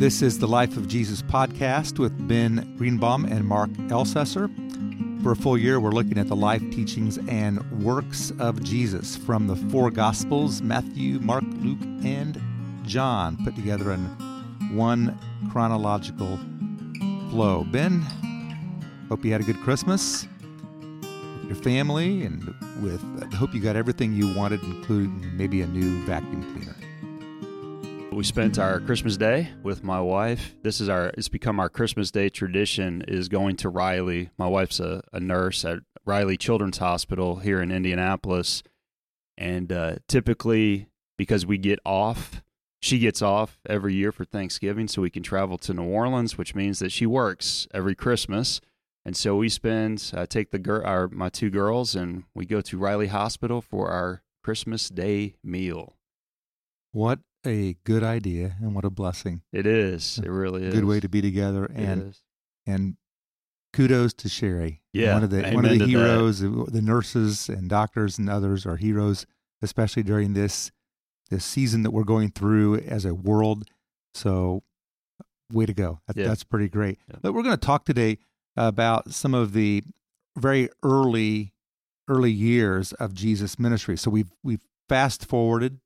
This is the Life of Jesus podcast with Ben Greenbaum and Mark Ellcessor. For a full year, we're looking at the life, teachings, and works of Jesus from the four Gospels Matthew, Mark, Luke, and John, put together in one chronological flow. Ben, hope you had a good Christmas with your family and with, I hope you got everything you wanted, including maybe a new vacuum cleaner. We spent our Christmas day with my wife. This is our it's become our Christmas day tradition is going to Riley. My wife's a, a nurse at Riley Children's Hospital here in Indianapolis. And uh, typically because we get off, she gets off every year for Thanksgiving so we can travel to New Orleans, which means that she works every Christmas. And so we spend uh, take the gir- our my two girls and we go to Riley Hospital for our Christmas day meal. What a good idea and what a blessing. It is. It really is. Good way to be together and and kudos to Sherry. Yeah, one of the one of the to that. heroes. Uh, the nurses and doctors and others are heroes, especially during this this season that we're going through as a world. So, way to go! That, Yeah. That's pretty great. Yeah. But we're going to talk today about some of the very early early years of Jesus' ministry. So we've we've fast forwarded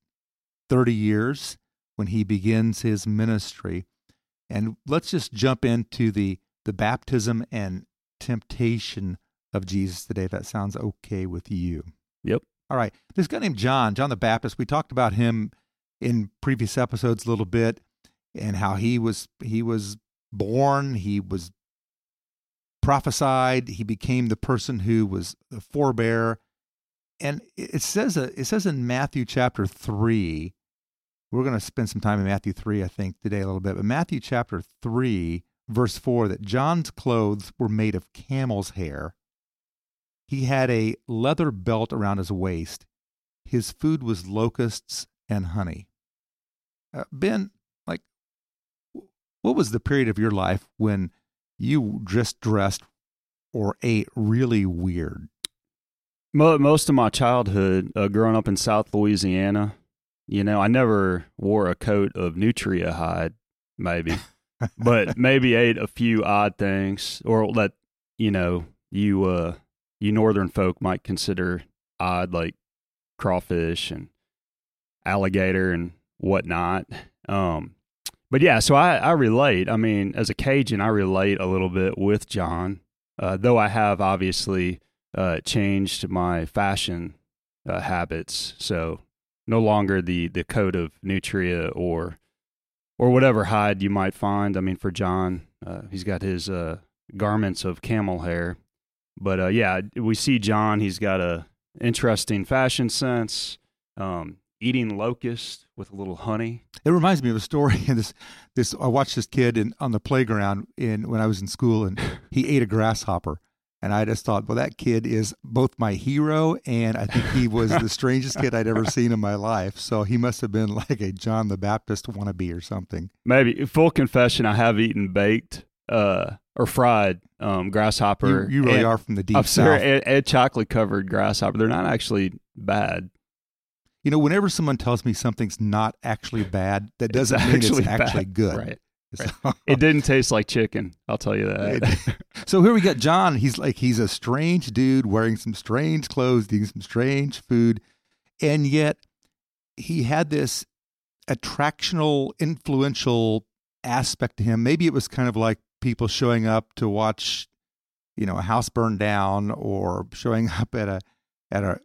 thirty years when he begins his ministry. And let's just jump into the the baptism and temptation of Jesus today. If that sounds okay with you. Yep. All right. This guy named John, John the Baptist. We talked about him in previous episodes a little bit, and how he was he was born. He was prophesied. He became the person who was the forebearer. And it says uh, it says in Matthew chapter three, we're going to spend some time in Matthew 3, I think, today a little bit. But Matthew chapter 3, verse 4, that John's clothes were made of camel's hair. He had a leather belt around his waist. His food was locusts and honey. Uh, ben, like, what was the period of your life when you just dressed or ate really weird? Mo- Most of my childhood, uh, growing up in South Louisiana, you know, I never wore a coat of nutria hide, maybe, but maybe ate a few odd things, or that you know you uh, you northern folk might consider odd, like crawfish and alligator and whatnot. Um, but yeah, so I, I relate. I mean, as a Cajun, I relate a little bit with John, uh, though I have obviously uh, changed my fashion uh, habits. So no longer the the coat of nutria or or whatever hide you might find. I mean, for John, uh, he's got his uh, garments of camel hair. But uh, yeah, we see John. He's got a interesting fashion sense. Um, eating locust with a little honey. It reminds me of a story. this, this I watched this kid in, on the playground in when I was in school, and he ate a grasshopper. And I just thought, well, that kid is both my hero, and I think he was the strangest kid I'd ever seen in my life. So he must have been like a John the Baptist wannabe or something. Maybe full confession, I have eaten baked uh, or fried um, grasshopper. You, you really and- are from the deep I'm south. and, and chocolate covered grasshopper. They're not actually bad. You know, whenever someone tells me something's not actually bad, that doesn't mean actually it's actually bad. good. Right. It didn't taste like chicken. I'll tell you that. So here we got John. He's like he's a strange dude wearing some strange clothes, eating some strange food, and yet he had this attractional, influential aspect to him. Maybe it was kind of like people showing up to watch, you know, a house burn down or showing up at a at a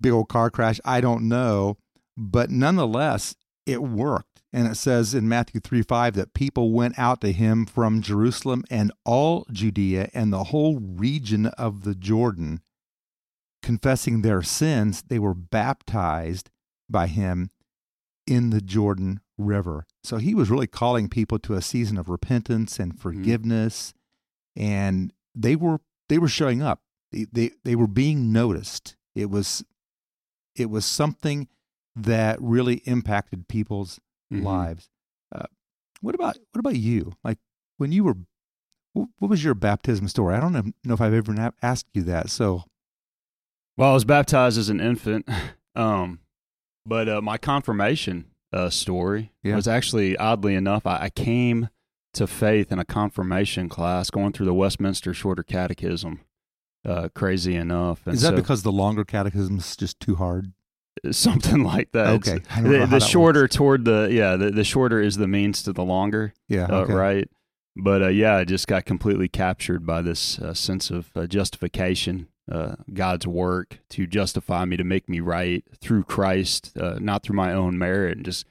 big old car crash. I don't know, but nonetheless, it worked. And it says in Matthew 3 5 that people went out to him from Jerusalem and all Judea and the whole region of the Jordan, confessing their sins. They were baptized by him in the Jordan River. So he was really calling people to a season of repentance and mm-hmm. forgiveness. And they were they were showing up. They, they they were being noticed. It was it was something that really impacted people's Mhm. lives. Uh, what about what about you? Like when you were, what was your baptism story? I don't know, if I've ever asked you that. So Well, I was baptized as an infant, um, but uh, my confirmation uh, story. Yeah. Was actually oddly enough, I, I came to faith in a confirmation class going through the Westminster Shorter Catechism. Uh, crazy enough, and Is that so- because the longer catechism's just too hard? something like that? Okay. I don't know the, the shorter works. toward the yeah, the, the shorter is the means to the longer. Yeah. uh, right? But uh, yeah, I just got completely captured by this uh, sense of uh, justification, uh, God's work to justify me, to make me right through Christ, uh, not through my own merit, and just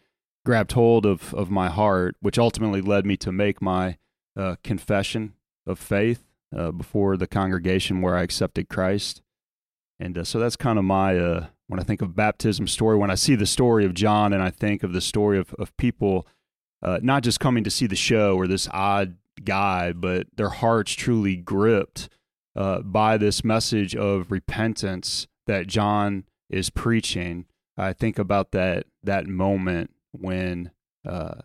grabbed hold of, of my heart, which ultimately led me to make my uh, confession of faith uh, before the congregation where I accepted Christ. And uh, so that's kind of my, uh, when I think of baptism story, when I see the story of John and I think of the story of, of people uh, not just coming to see the show or this odd guy, but their hearts truly gripped uh, by this message of repentance that John is preaching. I think about that that moment when uh,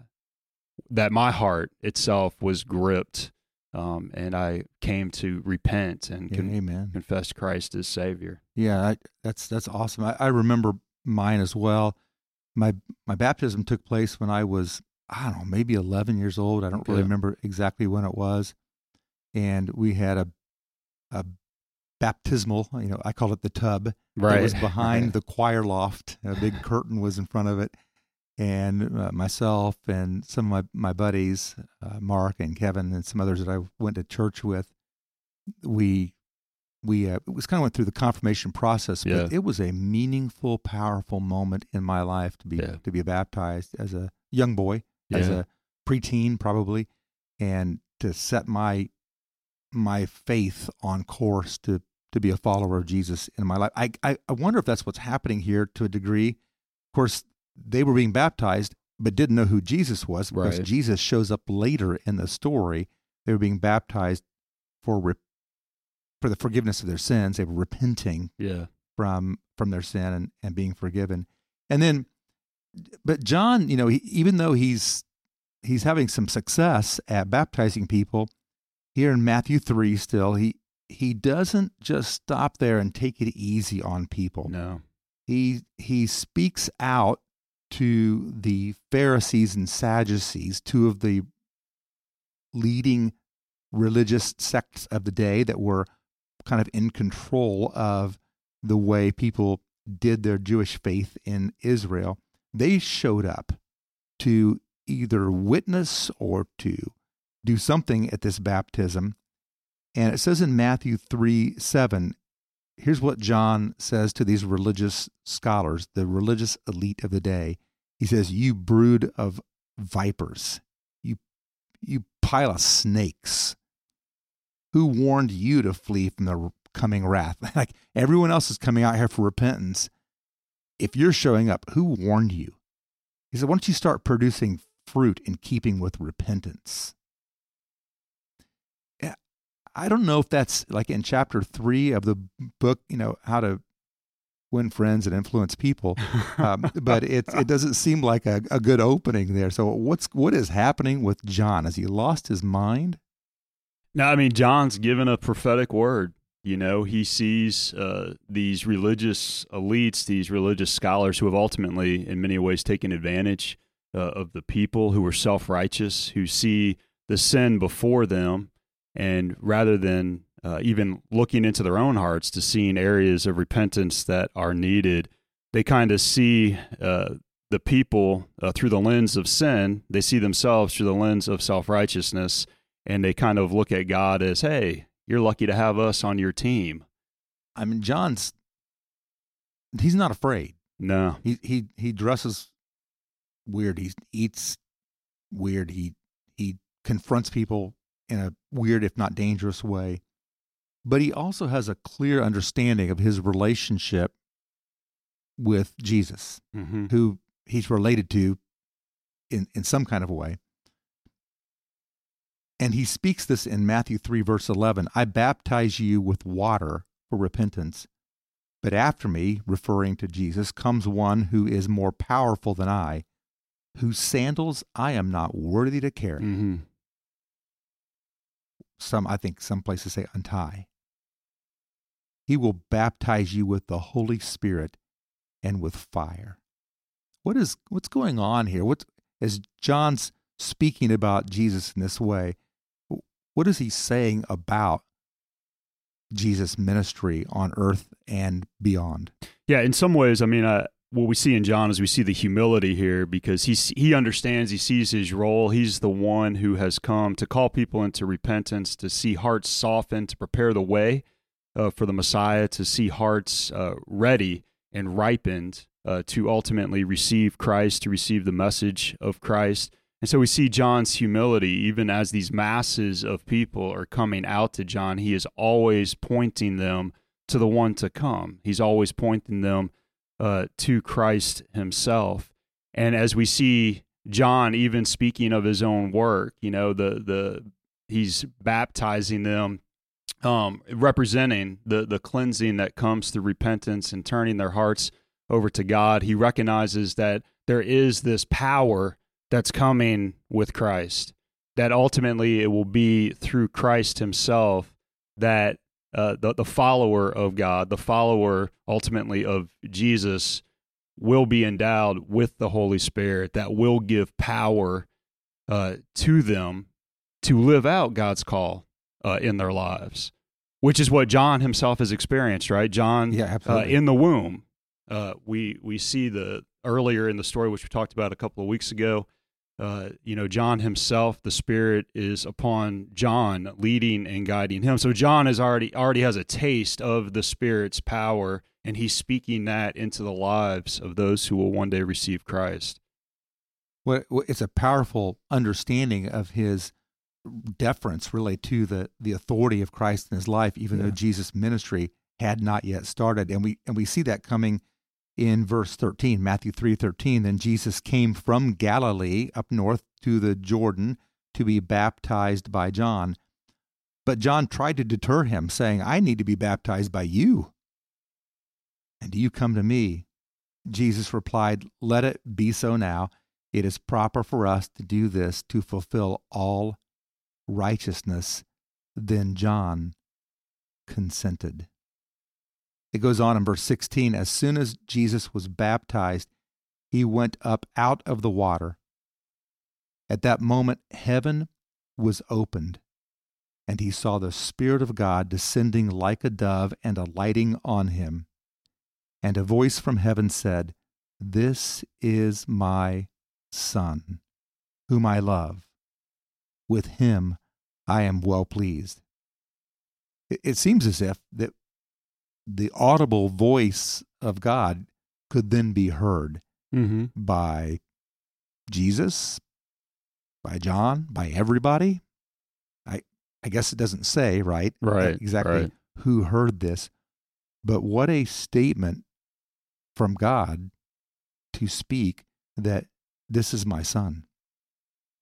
that my heart itself was gripped, um, and I came to repent and con- amen. confess Christ as Savior. Yeah, I, that's that's awesome. I, I remember mine as well. My my baptism took place when I was I don't know maybe eleven years old. I don't really Yeah. remember exactly when it was, and we had a a baptismal. You know, I called it the tub. Right, It was behind the choir loft. A big curtain was in front of it, and uh, myself and some of my my buddies, uh, Mark and Kevin, and some others that I went to church with, we we uh, it was kind of went through the confirmation process, but Yeah. it was a meaningful, powerful moment in my life to be Yeah. to be baptized as a young boy, as Yeah. a preteen probably, and to set my my faith on course to to be a follower of Jesus in my life. I, I I wonder if that's what's happening here to a degree. Of course, they were being baptized, but didn't know who Jesus was because Right. Jesus shows up later in the story. They were being baptized for re- for the forgiveness of their sins. They were repenting yeah, from from their sin and, and being forgiven. And then, but John, you know, he, even though he's he's having some success at baptizing people here in Matthew three, still he he doesn't just stop there and take it easy on people. no, He he speaks out to the Pharisees and Sadducees, two of the leading religious sects of the day that were kind of in control of the way people did their Jewish faith in Israel. They showed up to either witness or to do something at this baptism. And it says in Matthew 3 7, here's what John says to these religious scholars, the religious elite of the day. He says, You brood of vipers, you, you pile of snakes. Who warned you to flee from the coming wrath? like everyone else is coming out here for repentance. If you're showing up, who warned you? He said, Why don't you start producing fruit in keeping with repentance? I don't know if that's like in chapter three of the book, you know, how to win friends and influence people. Um, but it it doesn't seem like a, a good opening there. So what's what is happening with John? Has he lost his mind? No, I mean John's given a prophetic word. You know, he sees uh, these religious elites, these religious scholars who have ultimately, in many ways, taken advantage uh, of the people who are self righteous, who see the sin before them, and rather than uh, even looking into their own hearts to seeing areas of repentance that are needed, they kind of see uh, the people uh, through the lens of sin. They see themselves through the lens of self righteousness and they kind of look at God as, "Hey, you're lucky to have us on your team." I mean, John's he's not afraid. No, He he he dresses weird. He eats weird. He he confronts people in a weird, if not dangerous way. But he also has a clear understanding of his relationship with Jesus, hmm who he's related to in, in some kind of a way. And he speaks this in Matthew 3, verse 11 I baptize you with water for repentance. But after me, referring to Jesus, comes one who is more powerful than I, whose sandals I am not worthy to carry. hmm Some, I think, some places say untie. He will baptize you with the Holy Spirit and with fire. what is what's going on here? What as John's speaking about Jesus in this way, what is he saying about Jesus' ministry on earth and beyond? Yeah, in some ways, I mean, uh, what we see in John is we see the humility here because he he understands, he sees his role. He's the one who has come to call people into repentance, to see hearts soften, to prepare the way uh, for the Messiah, to see hearts uh, ready and ripened uh, to ultimately receive Christ, to receive the message of Christ. And so we see John's humility, even as these masses of people are coming out to John. He is always pointing them to the one to come. He's always pointing them uh, to Christ himself. And as we see John even speaking of his own work, you know, the the he's baptizing them, um, representing the the cleansing that comes through repentance and turning their hearts over to God. He recognizes that there is this power that's coming with Christ. That ultimately it will be through Christ Himself that uh, the, the follower of God, the follower ultimately of Jesus, will be endowed with the Holy Spirit that will give power uh, to them to live out God's call uh, in their lives, which is what John himself has experienced, right? John, yeah, uh, in the womb, uh, we we see the earlier in the story, which we talked about a couple of weeks ago. Uh, you know, John himself, the Spirit is upon John, leading and guiding him. So John is already already has a taste of the Spirit's power, and he's speaking that into the lives of those who will one day receive Christ. Well, it's a powerful understanding of his deference, really, to the the authority of Christ in his life, even Yeah. though Jesus' ministry had not yet started, and we and we see that coming in verse 13 matthew 3.13 then jesus came from galilee up north to the jordan to be baptized by john. But john tried to deter him saying i need to be baptized by you. And do you come to me? Jesus replied let it be so now. It is proper for us to do this to fulfill all righteousness then john consented it goes on in verse 16 As soon as Jesus was baptized, he went up out of the water. At that moment, heaven was opened, and he saw the Spirit of God descending like a dove and alighting on him. And a voice from heaven said, This is my Son, whom I love. With him I am well pleased. It, it seems as if that the audible voice of God could then be heard Mm-hmm. by Jesus, by John, by everybody. I I guess it doesn't say, right? Right. Exactly right. who heard this. But what a statement from God to speak that this is my son.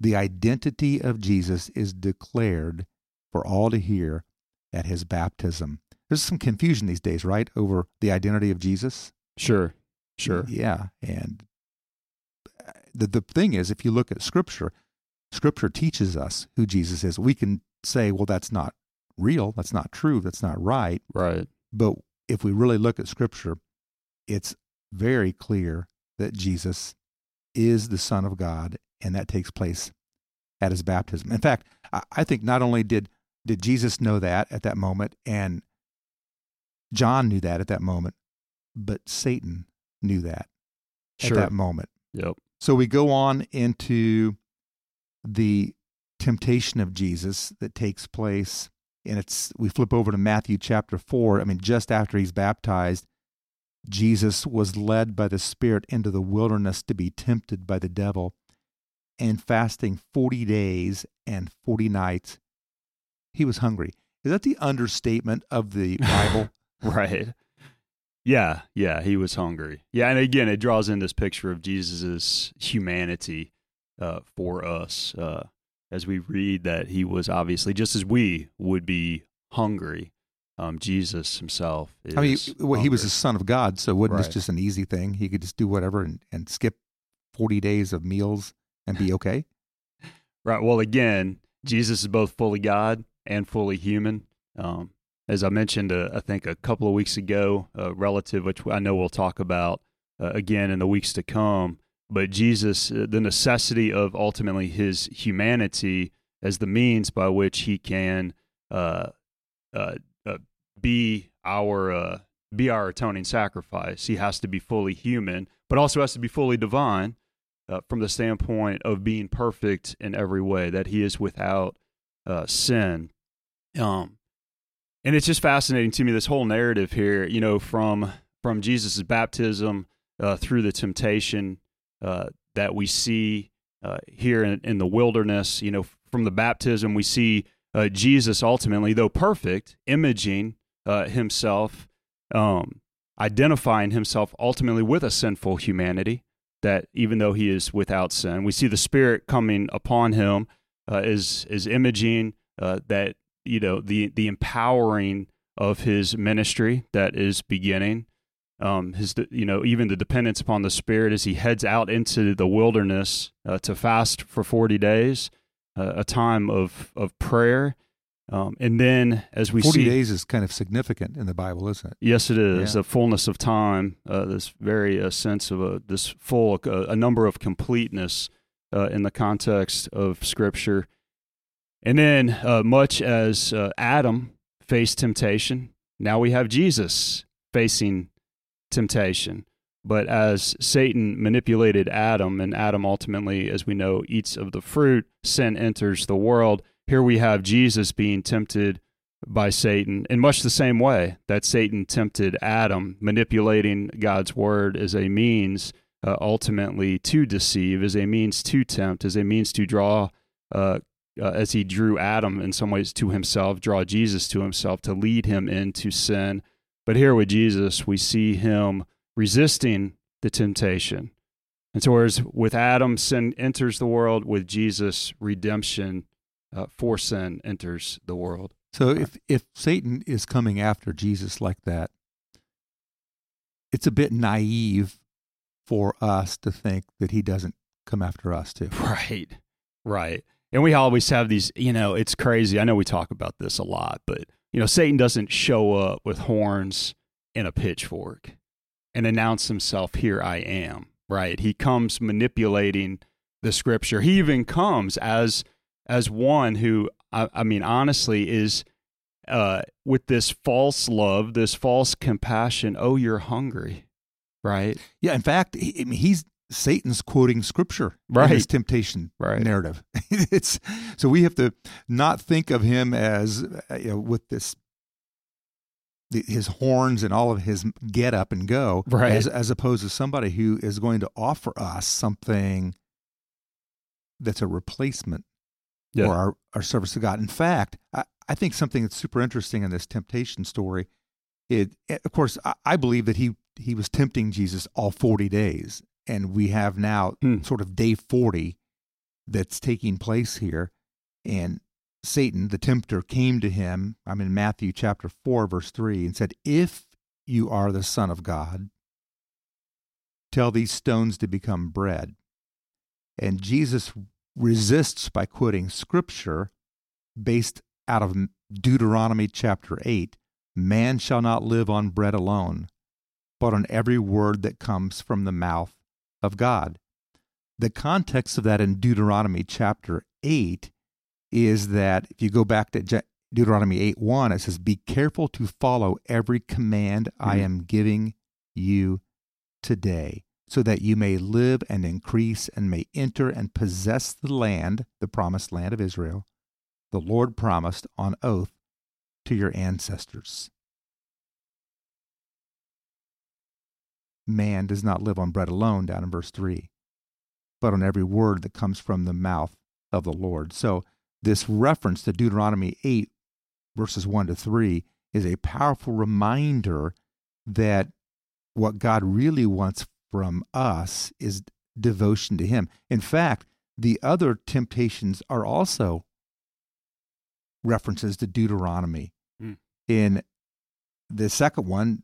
The identity of Jesus is declared for all to hear at his baptism. There's some confusion these days, right, over the identity of Jesus? Sure. Sure. Yeah. And uh, the, the thing is, if you look at Scripture, Scripture teaches us who Jesus is. We can say, well, that's not real. That's not true. That's not right. Right. But if we really look at Scripture, it's very clear that Jesus is the Son of God, and that takes place at his baptism. In fact, I, think not only did did Jesus know that at that moment, and John knew that at that moment, but Satan knew that Sure. at that moment. Yep. So we go on into the temptation of Jesus that takes place, and it's we flip over to Matthew chapter four. I mean, just after he's baptized, Jesus was led by the Spirit into the wilderness to be tempted by the devil, and fasting forty days and forty nights, he was hungry. Is that the understatement of the Bible? Right. Yeah, yeah, he was hungry. Yeah, and again, it draws in this picture of Jesus' humanity uh, for us uh, as we read that he was obviously just as we would be hungry. Um, Jesus himself is. I mean, well, he was the. Son of God, so wasn't this Right. just an easy thing? He could just do whatever and, and skip 40 days of meals and be okay? right. Well, again, Jesus is both fully God and fully human. Um, as I mentioned, uh, I think a couple of weeks ago, uh, relative, which I know we'll talk about uh, again in the weeks to come. but Jesus, uh, the necessity of ultimately his humanity as the means by which he can uh, uh, be our be our atoning sacrifice. He has to be fully human, but also has to be fully divine uh, from the standpoint of being perfect in every way, that he is without uh, sin. Um, and it's just fascinating to me this whole narrative here, you know, from from Jesus' baptism uh, through the temptation uh, that we see uh, here in, in, the wilderness. You know, from the baptism, we see uh, Jesus ultimately, though perfect, imaging himself, um, identifying himself ultimately with a sinful humanity. That even though he is without sin, we see the Spirit coming upon him uh, is is imaging that you know the the empowering of his ministry that is beginning um, his you know even the dependence upon the Spirit as he heads out into the wilderness uh, to fast for forty days, uh, a time of of prayer, um, and then as we 40 see, days is kind of significant in the Bible, isn't it? Yes, it is yeah. a fullness of time. Uh, this very uh, sense of a this full uh, a number of completeness uh, in the context of Scripture, and then much as Adam faced temptation, now we have Jesus facing temptation. But as Satan manipulated Adam, and Adam ultimately, as we know, eats of the fruit, sin enters the world. Here we have Jesus being tempted by Satan in much the same way that Satan tempted Adam, manipulating God's word as a means uh, ultimately to deceive, as a means to tempt, as a means to draw, uh, uh, as he drew Adam in some ways to himself, draw Jesus to himself, to lead him into sin but here with Jesus, we see him resisting the temptation. And so, whereas with Adam, sin enters the world, with Jesus, redemption uh, for sin enters the world. So, if, if Satan is coming after Jesus like that, it's a bit naive for us to think that he doesn't come after us too. Right, right. And we always have these, you know, it's crazy. I know we talk about this a lot, but you know, Satan doesn't show up with horns and a pitchfork and announce himself, Here I am, right? He comes manipulating the scripture. He even comes as as one who I, I mean honestly is uh, with this false love, this false compassion. Oh, you're hungry, right? Yeah. In fact, he, he's Satan's quoting scripture right. in his temptation right. narrative. it's so we have to not think of him as uh, you know, with this his horns and all of his get up and go, right. as as opposed to somebody who is going to offer us something that's a replacement yeah. for our, our service to God. In fact, I, I think something that's super interesting in this temptation story. It, of course, I, I believe that he he was tempting Jesus all forty days, and we have now hmm. sort of day 40 that's taking place here and satan the tempter came to him i'm in matthew chapter 4 verse 3 and said if you are the son of god tell these stones to become bread and jesus resists by quoting scripture based out of deuteronomy chapter 8 man shall not live on bread alone but on every word that comes from the mouth of God. The context of that in Deuteronomy chapter 8 is that if you go back to Deuteronomy 8 1, it says, Be careful to follow every command mm-hmm. I am giving you today, so that you may live and increase and may enter and possess the land, the promised land of Israel, the Lord promised on oath to your ancestors. man does not live on bread alone, down in verse 3, but on every word that comes from the mouth of the Lord. So, this reference to Deuteronomy 8, verses 1 to 3, is a powerful reminder that what God really wants from us is devotion to Him. In fact, the other temptations are also references to Deuteronomy. Mm. In the second one,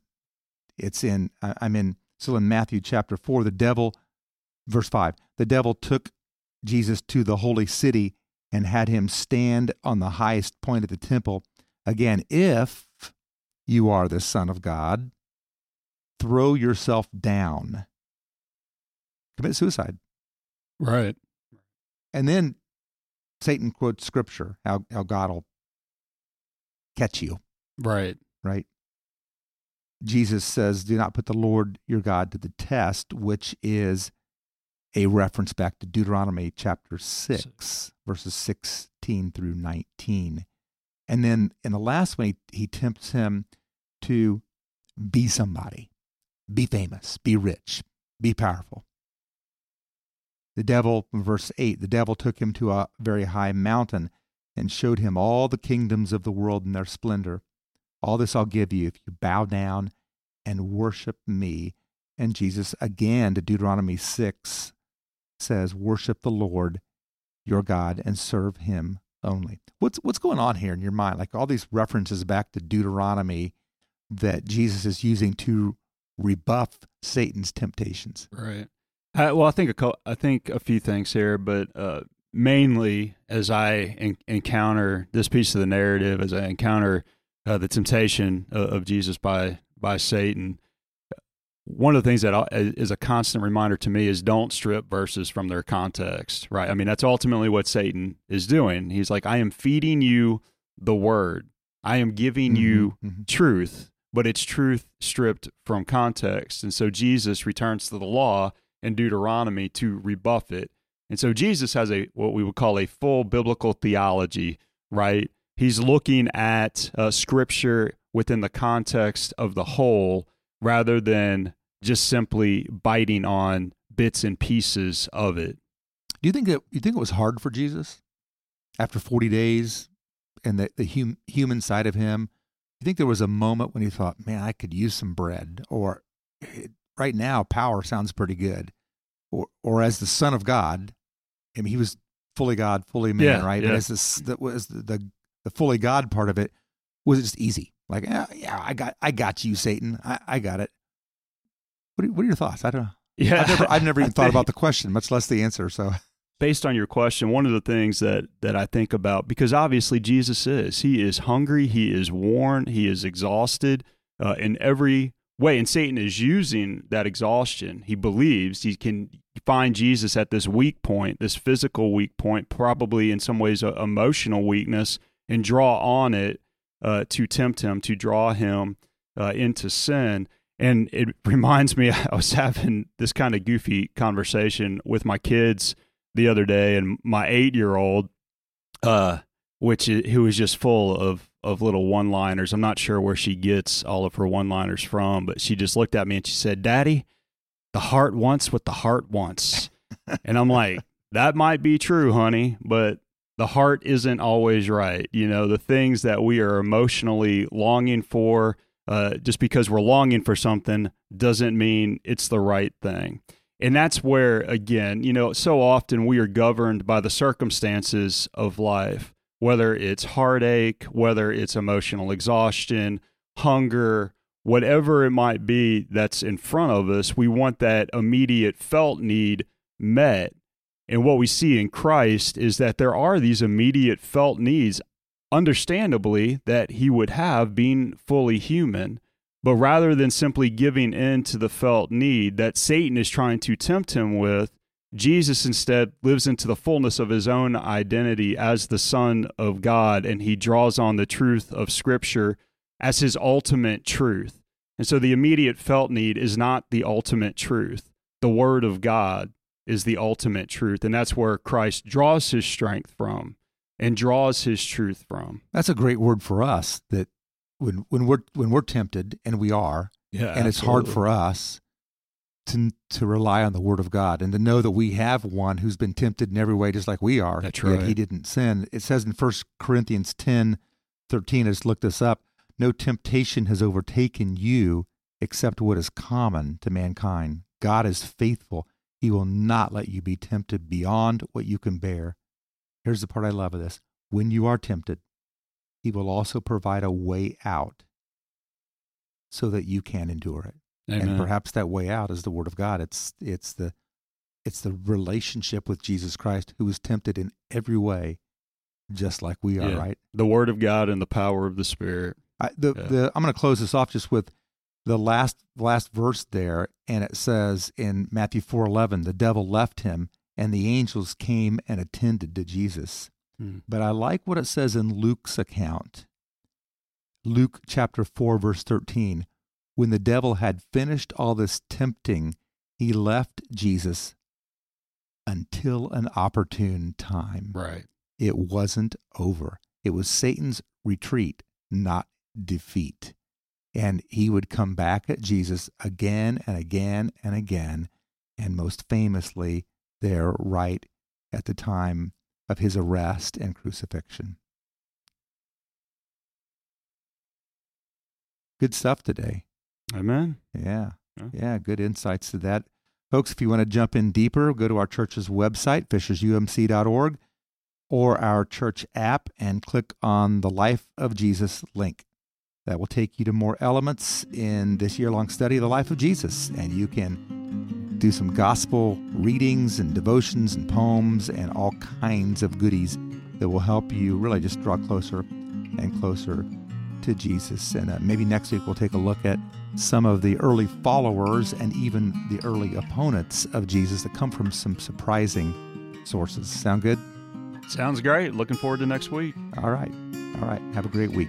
it's in, I'm in still in Matthew chapter 4, the devil, verse 5, the devil took Jesus to the holy city and had him stand on the highest point of the temple. Again, if you are the Son of God, throw yourself down. Commit suicide. Right. And then Satan quotes scripture, how, how God will catch you, Right. right? Jesus says, Do not put the Lord your God to the test, which is a reference back to Deuteronomy chapter 6, Six. verses 16 through 19. And then in the last one, he, he tempts him to be somebody, be famous, be rich, be powerful. The devil, verse 8, the devil took him to a very high mountain and showed him all the kingdoms of the world in their splendor. All this I'll give you if you bow down and worship me. And Jesus, again to Deuteronomy 6, says, Worship the Lord your God and serve him only. What's, what's going on here in your mind? Like all these references back to Deuteronomy that Jesus is using to rebuff Satan's temptations. Right. I, well, I think a cou- I think a few things here, but uh, mainly as I en- encounter this piece of the narrative, as I encounter uh, the temptation of, of Jesus by by Satan, one of the things that I- is a constant reminder to me is don't strip verses from their context. Right. I mean, that's ultimately what Satan is doing. He's like, I am feeding you the word. I am giving you Mhm. truth, but it's truth stripped from context. And so Jesus returns to the law in Deuteronomy to rebuff it. And so Jesus has a what we would call a full biblical theology, right? He's looking at uh, scripture within the context of the whole rather than just simply biting on bits and pieces of it. Do you think that you think it was hard for Jesus after 40 days and the, the hum, human side of him? You think there was a moment when he thought, man, I could use some bread? Or right now, power sounds pretty good. Or, or as the Son of God, I mean, he was fully God, fully man, Yeah, right? yeah. But as this, that was the, the, the fully God part of it, was it just easy? Like, yeah, yeah I got, I got you, Satan. I, I got it. What are, what are your thoughts? I don't know. Yeah, I've never, I've never even thought about the question, much less the answer. So, based on your question, one of the things that that I think about because obviously Jesus is he is hungry, he is worn, he is exhausted uh, in every way, and Satan is using that exhaustion. He believes he can find Jesus at this weak point, this physical weak point, probably in some ways a emotional weakness, and draw on it uh, to tempt him, to draw him uh, into sin. And it reminds me, I was having this kind of goofy conversation with my kids the other day, and my eight year old, uh, which i- who is just full of of little one liners. I'm not sure where she gets all of her one liners from, but she just looked at me and she said, "Daddy, the heart wants what the heart wants," and I'm like, "That might be true, honey, but." The heart isn't always right. You know, the things that we are emotionally longing for, uh, just because we're longing for something doesn't mean it's the right thing. And that's where, again, you know, so often we are governed by the circumstances of life, whether it's heartache, whether it's emotional exhaustion, hunger, whatever it might be that's in front of us. We want that immediate felt need met. And what we see in Christ is that there are these immediate felt needs, understandably, that he would have being fully human. But rather than simply giving in to the felt need that Satan is trying to tempt him with, Jesus instead lives into the fullness of his own identity as the Son of God, and he draws on the truth of Scripture as his ultimate truth. And so the immediate felt need is not the ultimate truth. The Word of God is the ultimate truth. And that's where Christ draws his strength from and draws his truth from. That's a great word for us. That when when we're when we're tempted, and we are, Yeah. and it's hard for us to to rely on the Word of God and to know that we have one who's been tempted in every way, just like we are. That's yet right. He didn't sin. It says in First Corinthians 10, 13, I just looked this up. No temptation has overtaken you except what is common to mankind. God is faithful. He will not let you be tempted beyond what you can bear. Here's the part I love of this. When you are tempted, he will also provide a way out so that you can endure it. Amen. And perhaps that way out is the word of God. It's it's the it's the relationship with Jesus Christ who was tempted in every way just like we are, Yeah. right? the Word of God and the power of the Spirit. I, the Yeah. the I'm going to close this off just with the last last verse there, and it says in Matthew four eleven, the devil left him, and the angels came and attended to Jesus. Hmm. But I like what it says in Luke's account. Luke chapter 4, verse 13. When the devil had finished all this tempting, he left Jesus until an opportune time. Right. It wasn't over. It was Satan's retreat, not defeat. And he would come back at Jesus again and again and again, and most famously, there right at the time of his arrest and crucifixion. Good stuff today. Amen. Yeah. Yeah. Yeah, good insights to that. Folks, if you want to jump in deeper, go to our church's website, fishersumc.org, or our church app and click on the Life of Jesus link. That will take you to more elements in this year long study of the life of Jesus. And you can do some gospel readings and devotions and poems and all kinds of goodies that will help you really just draw closer and closer to Jesus. And uh, maybe next week we'll take a look at some of the early followers and even the early opponents of Jesus that come from some surprising sources. Sound good? Sounds great. Looking forward to next week. All right. All right. Have a great week.